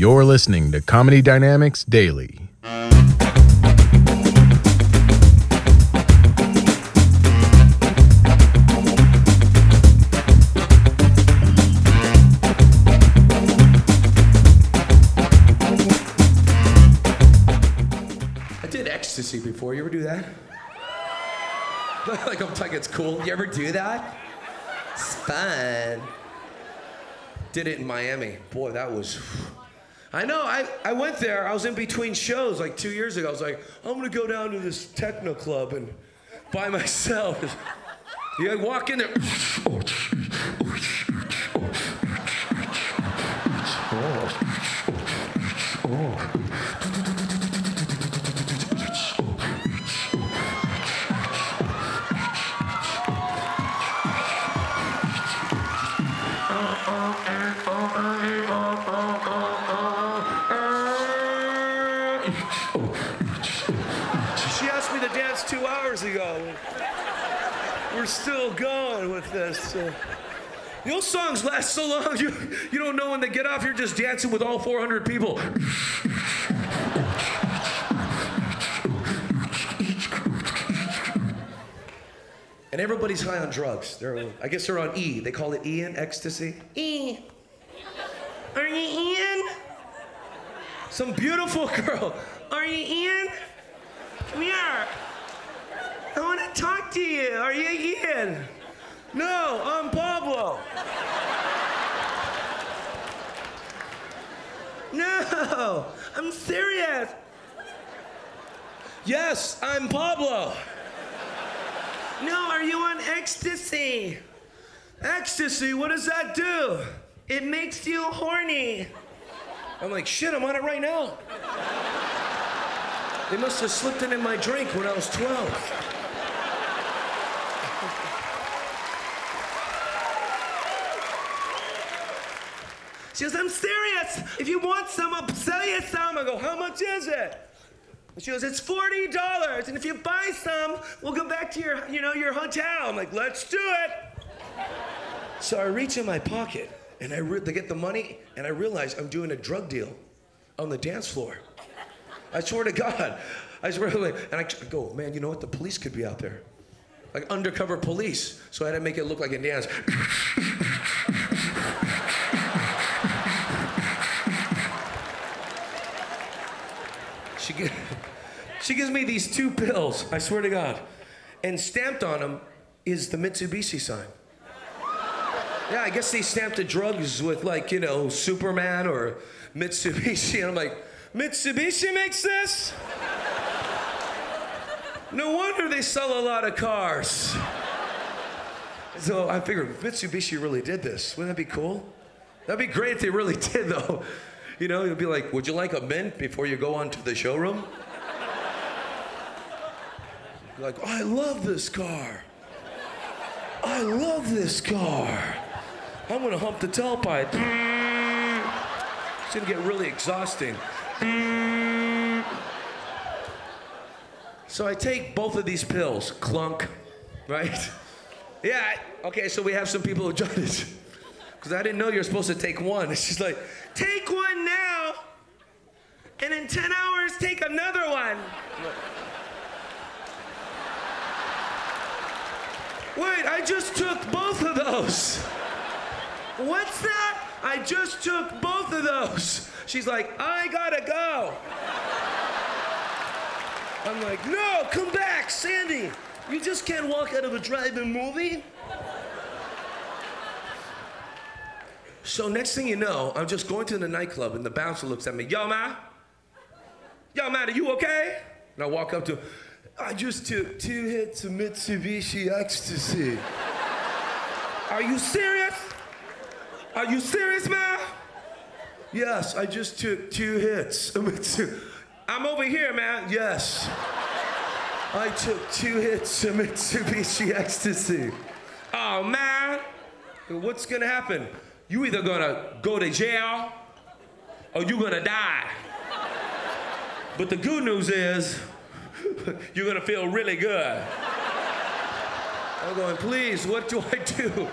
You're listening to Comedy Dynamics Daily. I did ecstasy before. You ever do that? like I'm like it's cool. You ever do that? It's fun. Did it in Miami. Boy, that was. I know. I, I went there. I was in between shows like two years ago. I was like, I'm gonna go down to this techno club and by myself. You walk in there. Oh, still going with this. Uh, those songs last so long, you, you don't know when they get off, you're just dancing with all 400 people. And everybody's high on drugs. They're, I guess they're on E. They call it Ian, ecstasy. E. Are you Ian? Some beautiful girl. Are you Ian? Come here. I want to talk to you. Are you Ian? No, I'm Pablo. No, I'm serious. Yes, I'm Pablo. No, are you on ecstasy? Ecstasy, what does that do? It makes you horny. I'm like, shit, I'm on it right now. They must have slipped it in my drink when I was 12. She goes, I'm serious. If you want some, I'll sell you some. I go, how much is it? She goes, it's forty dollars, and if you buy some, we'll go back to your, you know, your hotel. I'm like, let's do it. So I reach in my pocket, and I re- get the money, and I realize I'm doing a drug deal on the dance floor. I swear to God, I swear to God, and I go, man, you know what? The police could be out there, like undercover police. So I had to make it look like a dance. She, she gives me these two pills, I swear to God. And stamped on them is the Mitsubishi sign. Yeah, I guess they stamped the drugs with, like, you know, Superman or Mitsubishi. And I'm like, Mitsubishi makes this? No wonder they sell a lot of cars. So I figured Mitsubishi really did this. Wouldn't that be cool? That'd be great if they really did, though. You know, you'd be like, would you like a mint before you go on to the showroom? You're like, I love this car. I love this car. I'm gonna hump the tailpipe. It's gonna get really exhausting. So I take both of these pills, clunk, right? Yeah, okay, so we have some people who joined us. Because I didn't know you're supposed to take one. Just like, take one now, and in 10 hours, take another one. Wait, I just took both of those. What's that? I just took both of those. She's like, I gotta go. I'm like, no, come back, Sandy. You just can't walk out of a drive-in movie. So next thing you know, I'm just going to the nightclub and the bouncer looks at me, yo, man. Yo, man, are you okay? And I walk up to him, I just took two hits of Mitsubishi Ecstasy. Are you serious? Are you serious, man? Yes, I just took two hits of Mitsubishi. I'm over here, man. Yes. I took two hits of Mitsubishi Ecstasy. Oh, man. What's gonna happen? You either gonna go to jail or you're gonna die. But the good news is, you're gonna feel really good. I'm going, please, what do I do?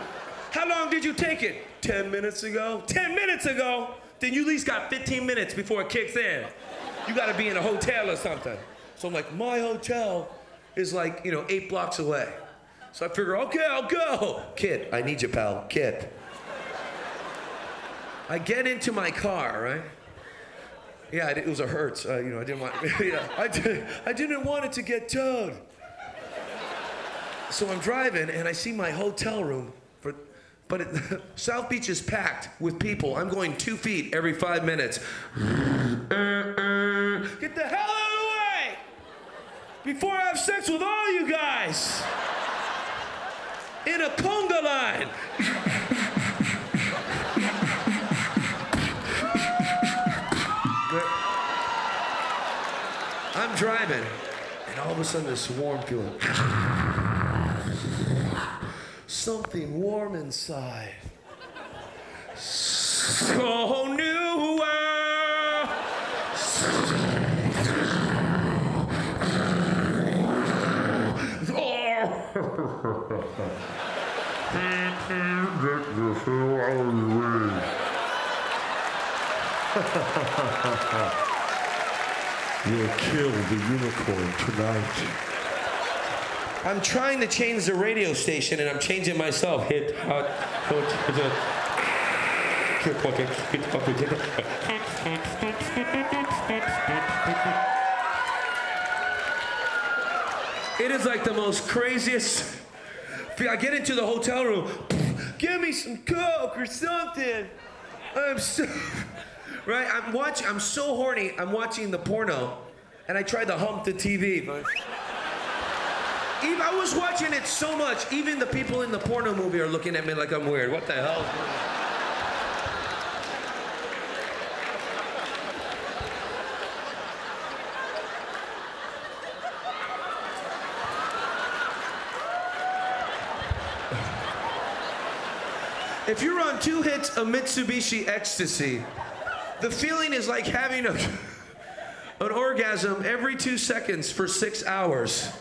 How long did you take it? 10 minutes ago. 10 minutes ago? then you at least got 15 minutes before it kicks in. You gotta be in a hotel or something. So I'm like, my hotel is like, you know, eight blocks away. So I figure, okay, I'll go. Kid, I need you, pal. Kid. I get into my car, right? Yeah, it was a Hertz. Uh, you know, I didn't want. yeah, I, did, I didn't want it to get towed. So I'm driving and I see my hotel room, for, but it, South Beach is packed with people. I'm going two feet every five minutes. Get the hell out of the way before I have sex with all you guys in a conga line. I'm driving, and all of a sudden this warm feeling. Something warm inside. So new world. Uh, You'll kill the unicorn tonight. I'm trying to change the radio station and I'm changing myself. Hit hot, It is like the most craziest. I get into the hotel room. Give me some coke or something. I'm so right. I'm watching. I'm so horny. I'm watching the porno, and I tried to hump the TV. Even, I was watching it so much. Even the people in the porno movie are looking at me like I'm weird. What the hell? If you're on two hits of Mitsubishi Ecstasy, the feeling is like having a, an orgasm every two seconds for six hours.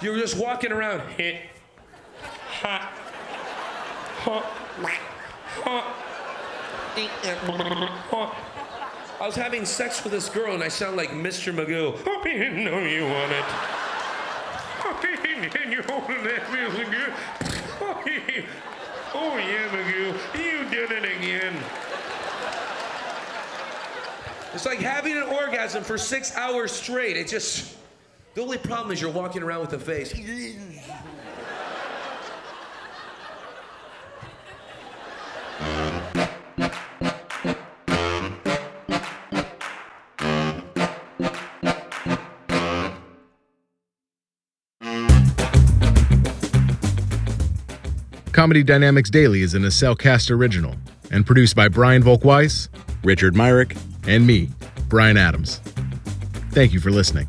You're just walking around. Hit. I was having sex with this girl and I sound like Mr. Magoo. I didn't know you want it. That feels good. Oh Magoo, you did it again. It's like having an orgasm for six hours straight. It just, the only problem is you're walking around with a face. Comedy Dynamics Daily is an Acelcast original and produced by Brian Volkweiss, Richard Myrick, and me, Brian Adams. Thank you for listening.